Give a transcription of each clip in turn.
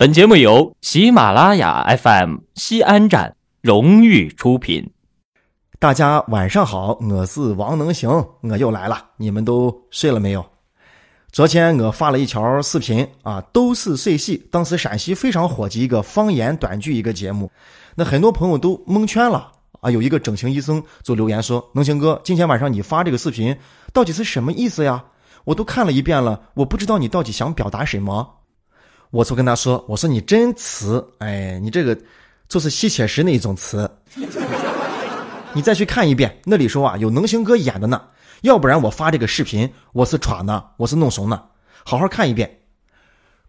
本节目由喜马拉雅 FM 西安站荣誉出品。大家晚上好，我是王能行，我又来了，你们都睡了没有？昨天我发了一条视频啊，都是碎戏。当时陕西非常火的一个方言短剧一个节目，那很多朋友都蒙圈了啊。有一个整形医生就留言说：“能行哥，今天晚上你发这个视频到底是什么意思呀？我都看了一遍了，我不知道你到底想表达什么。”我就跟他说：“我说你真瓷，哎，你这个就是吸铁石那一种瓷。你再去看一遍，那里说啊有能行哥演的呢，要不然我发这个视频我是耍呢，我是弄怂呢。好好看一遍。”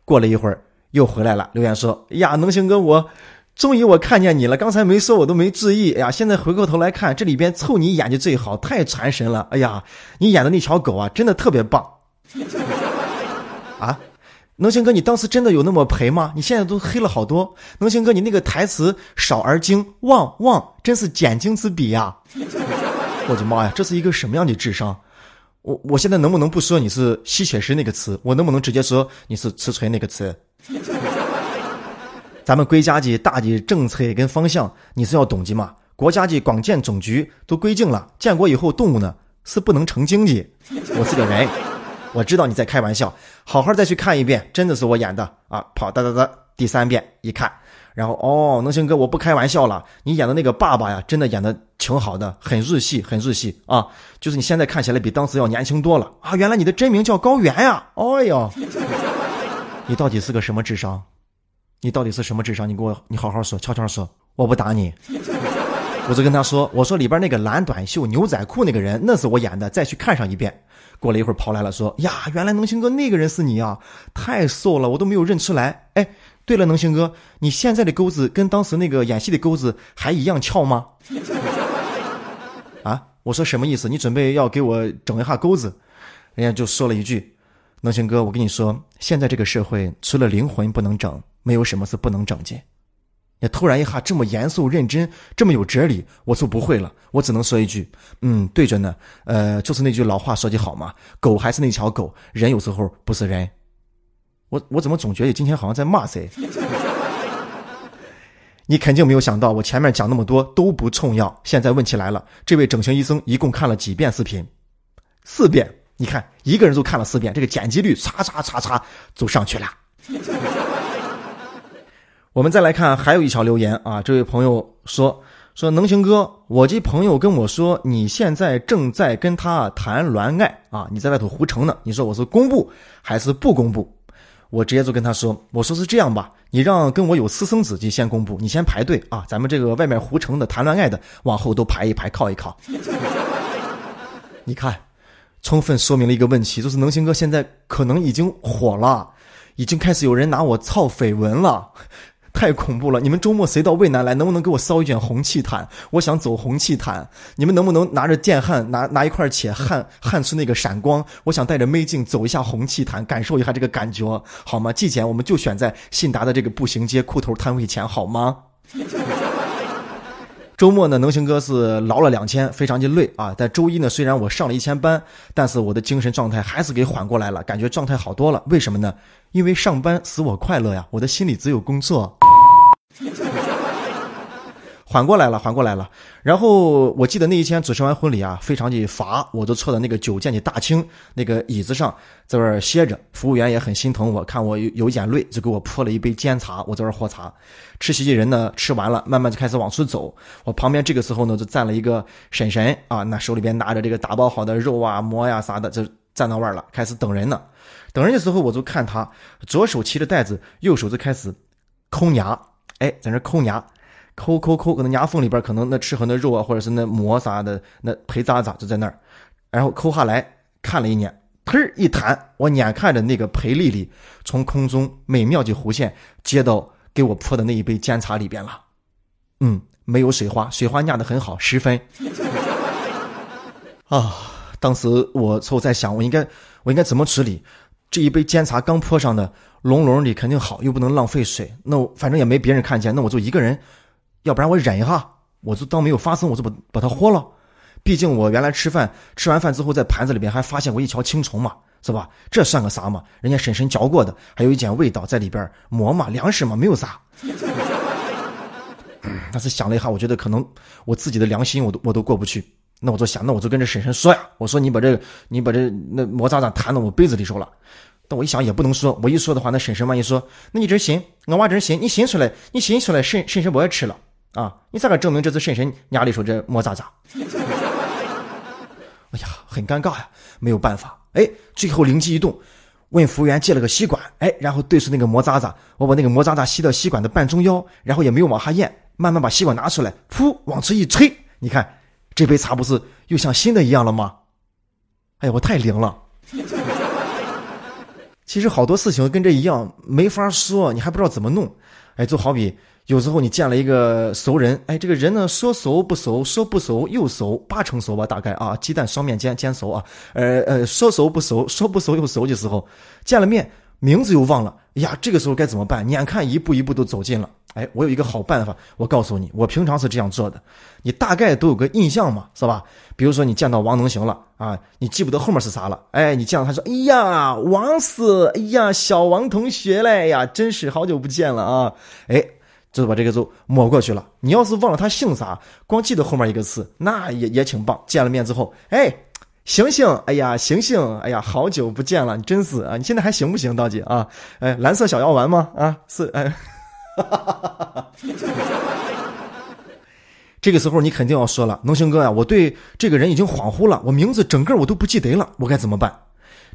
过了一会儿又回来了，留言说：“哎呀，能行哥，我终于我看见你了，刚才没说我都没注意。哎呀，现在回过头来看，这里边凑你演技最好，太传神了。哎呀，你演的那条狗啊，真的特别棒。”啊。能行哥，你当时真的有那么赔吗？你现在都黑了好多。能行哥，你那个台词少而精，旺旺，真是减精之笔呀！我的妈呀，这是一个什么样的智商？我我现在能不能不说你是吸血石那个词？我能不能直接说你是瓷锤那个词？咱们国家的大的政策跟方向你是要懂的嘛？国家的广建总局都规定了，建国以后动物呢是不能成精的。我是个人。我知道你在开玩笑，好好再去看一遍，真的是我演的啊！跑哒哒哒，第三遍一看，然后哦，能行哥，我不开玩笑了，你演的那个爸爸呀，真的演的挺好的，很日系，很日系啊！就是你现在看起来比当时要年轻多了啊！原来你的真名叫高原呀！哎呦，你到底是个什么智商？你到底是什么智商？你给我，你好好说，悄悄说，我不打你。我就跟他说，我说里边那个蓝短袖牛仔裤那个人，那是我演的，再去看上一遍。过了一会儿跑来了，说：“呀，原来能行哥那个人是你啊，太瘦了，我都没有认出来。”哎，对了，能行哥，你现在的钩子跟当时那个演戏的钩子还一样翘吗？啊，我说什么意思？你准备要给我整一下钩子？人家就说了一句：“能行哥，我跟你说，现在这个社会除了灵魂不能整，没有什么是不能整的。”也突然一下这么严肃认真，这么有哲理，我就不会了。我只能说一句，嗯，对着呢。呃，就是那句老话说的好嘛，狗还是那条狗，人有时候不是人。我我怎么总觉得今天好像在骂谁？你肯定没有想到，我前面讲那么多都不重要。现在问题来了，这位整形医生一共看了几遍视频？四遍。你看，一个人就看了四遍，这个点击率嚓嚓嚓嚓就上去了。我们再来看，还有一条留言啊，这位朋友说说能行哥，我这朋友跟我说，你现在正在跟他谈恋爱啊，你在外头胡成呢，你说我是公布还是不公布？我直接就跟他说，我说是这样吧，你让跟我有私生子的先公布，你先排队啊，咱们这个外面胡成的谈恋爱的往后都排一排，靠一靠。你看，充分说明了一个问题，就是能行哥现在可能已经火了，已经开始有人拿我操绯闻了。太恐怖了！你们周末谁到渭南来？能不能给我捎一卷红气毯？我想走红气毯。你们能不能拿着电焊，拿拿一块铁焊 焊出那个闪光？我想带着美镜走一下红气毯，感受一下这个感觉，好吗？纪检我们就选在信达的这个步行街裤头摊位前，好吗？周末呢，能行哥是劳了两天，非常的累啊。但周一呢，虽然我上了一天班，但是我的精神状态还是给缓过来了，感觉状态好多了。为什么呢？因为上班使我快乐呀，我的心里只有工作。缓过来了，缓过来了。然后我记得那一天主持完婚礼啊，非常的乏，我就坐在那个酒店的大厅那个椅子上，在那儿歇着。服务员也很心疼我，看我有有眼泪，就给我泼了一杯煎茶，我在那儿喝茶。吃席的人呢，吃完了，慢慢就开始往出走。我旁边这个时候呢，就站了一个婶婶啊，那手里边拿着这个打包好的肉啊、馍呀啥的，就站那儿了，开始等人呢。等人的时候，我就看他左手提着袋子，右手就开始抠牙，哎，在那抠牙。抠抠抠，可能牙缝里边可能那吃盒那肉啊，或者是那馍啥的，那陪渣渣就在那儿，然后抠下来看了一眼，忒一弹，我眼看着那个裴丽丽从空中美妙的弧线接到给我泼的那一杯煎茶里边了，嗯，没有水花，水花压的很好，十分。啊，当时我就在想，我应该我应该怎么处理这一杯煎茶刚泼上的，隆隆里肯定好，又不能浪费水，那我反正也没别人看见，那我就一个人。要不然我忍一下，我就当没有发生，我就把把它豁了。毕竟我原来吃饭，吃完饭之后在盘子里边还发现过一条青虫嘛，是吧？这算个啥嘛？人家婶婶嚼过的，还有一点味道在里边馍嘛，粮食嘛，没有啥。但是想了一下，我觉得可能我自己的良心我都我都过不去。那我就想，那我就跟这婶婶说呀，我说你把这你把这那磨渣渣弹到我杯子里头了。但我一想也不能说，我一说的话，那婶婶万一说，那你这行，我娃这行，你信出来，你信出来，婶婶婶不爱吃了啊？你咋个证明这次婶婶家里说这馍渣渣？哎呀，很尴尬呀，没有办法。哎，最后灵机一动，问服务员借了个吸管，哎，然后对着那个馍渣渣，我把那个馍渣渣吸到吸管的半中央，然后也没有往下咽，慢慢把吸管拿出来，噗，往出一吹，你看这杯茶不是又像新的一样了吗？哎呀，我太灵了。其实好多事情跟这一样，没法说，你还不知道怎么弄。哎，就好比有时候你见了一个熟人，哎，这个人呢说熟不熟，说不熟又熟，八成熟吧，大概啊，鸡蛋双面煎煎熟啊，呃呃，说熟不熟，说不熟又熟的时候，见了面，名字又忘了，哎呀，这个时候该怎么办？眼看一步一步都走近了。哎，我有一个好办法，我告诉你，我平常是这样做的，你大概都有个印象嘛，是吧？比如说你见到王能行了啊，你记不得后面是啥了，哎，你见到他说，哎呀，王四，哎呀，小王同学嘞呀，真是好久不见了啊，哎，就把这个就抹过去了。你要是忘了他姓啥，光记得后面一个字，那也也挺棒。见了面之后，哎，醒醒，哎呀，醒醒，哎呀，好久不见了，你真是啊，你现在还行不行，道姐啊？哎，蓝色小药丸吗？啊，是，哎。哈哈哈哈哈！这个时候你肯定要说了，农行哥呀，我对这个人已经恍惚了，我名字整个我都不记得了，我该怎么办？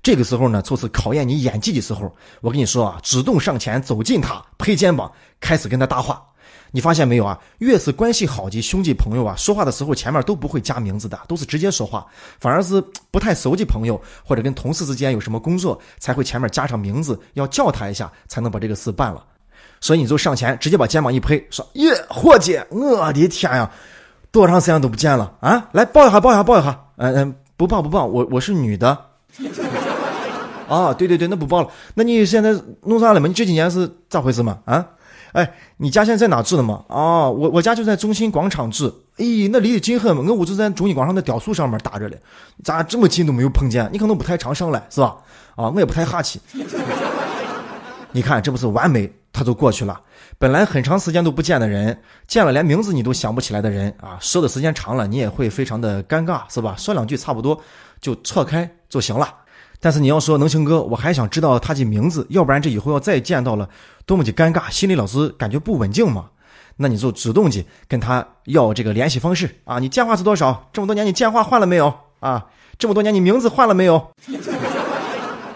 这个时候呢，就是考验你演技的时候。我跟你说啊，主动上前走近他，拍肩膀，开始跟他搭话。你发现没有啊？越是关系好的兄弟朋友啊，说话的时候前面都不会加名字的，都是直接说话。反而是不太熟的朋友或者跟同事之间有什么工作，才会前面加上名字，要叫他一下，才能把这个事办了。所以你就上前，直接把肩膀一拍，说：“耶，伙计，我的天呀，多长时间都不见了啊！来抱一下，抱一下，抱一下。嗯嗯，不抱不抱，我我是女的。啊，对对对，那不抱了。那你现在弄啥了嘛？你这几年是咋回事嘛？啊？哎，你家现在在哪住的嘛？啊，我我家就在中心广场住。哎，那离得近很嘛？我屋就在中心广场的雕塑上面搭着嘞。咋这么近都没有碰见？你可能不太常上来是吧？啊，我也不太哈气。你看，这不是完美？他就过去了。本来很长时间都不见的人，见了连名字你都想不起来的人啊，说的时间长了，你也会非常的尴尬，是吧？说两句差不多就错开就行了。但是你要说能行哥，我还想知道他的名字，要不然这以后要再见到了，多么的尴尬，心里老是感觉不稳定嘛。那你就主动去跟他要这个联系方式啊。你电话是多少？这么多年你电话换了没有？啊，这么多年你名字换了没有？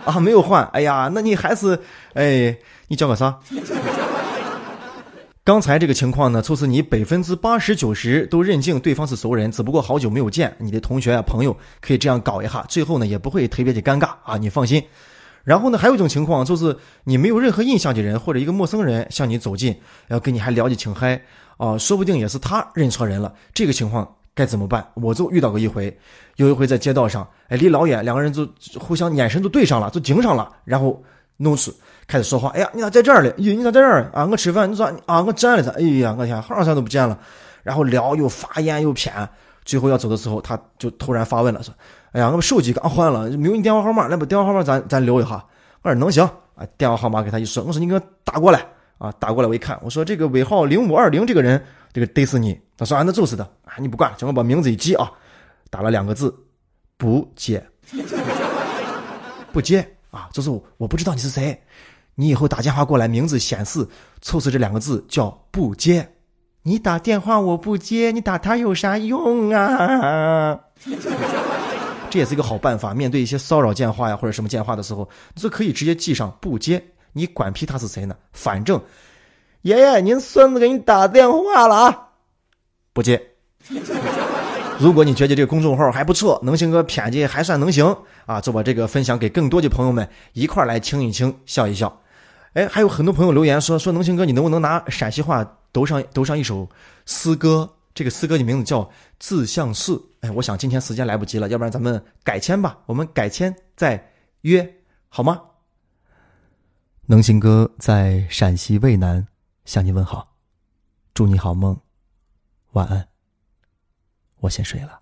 啊，没有换。哎呀，那你还是，哎，你叫个啥？刚才这个情况呢，就是你百分之八十九十都认定对方是熟人，只不过好久没有见，你的同学啊朋友可以这样搞一下，最后呢也不会特别的尴尬啊，你放心。然后呢，还有一种情况就是你没有任何印象的人或者一个陌生人向你走近，要跟你还聊得挺嗨啊，说不定也是他认错人了。这个情况。该怎么办？我就遇到过一回，有一回在街道上，哎，离老远，两个人就互相眼神都对上了，就盯上了，然后弄出开始说话。哎呀，你咋在这儿嘞？咦，你咋在这儿啊？我吃饭，你咋啊？我站了他。哎呀，我天，好长时间都不见了。然后聊又发言又谝，最后要走的时候，他就突然发问了，说：“哎呀，我手机刚换了，没有你电话号码，来把电话号码咱咱留一下。”我说能行啊，电话号码给他一说，我说你给我打过来啊，打过来我一看，我说这个尾号零五二零这个人，这个得是你。他说：“啊，那就是的啊，你不管，叫我把名字一记啊，打了两个字，不接，不接啊，就是我不知道你是谁，你以后打电话过来，名字显示就是这两个字，叫不接。你打电话我不接，你打他有啥用啊？这也是一个好办法，面对一些骚扰电话呀或者什么电话的时候，你就可以直接记上不接，你管皮他是谁呢？反正爷爷，您孙子给你打电话了啊。”不接。如果你觉得这个公众号还不错，能行哥偏见还算能行啊，就把这个分享给更多的朋友们一块来听一听，笑一笑。哎，还有很多朋友留言说说能行哥，你能不能拿陕西话读上读上一首诗歌？这个诗歌的名字叫《自相寺》。哎，我想今天时间来不及了，要不然咱们改签吧，我们改签再约好吗？能行哥在陕西渭南向你问好，祝你好梦。晚安，我先睡了。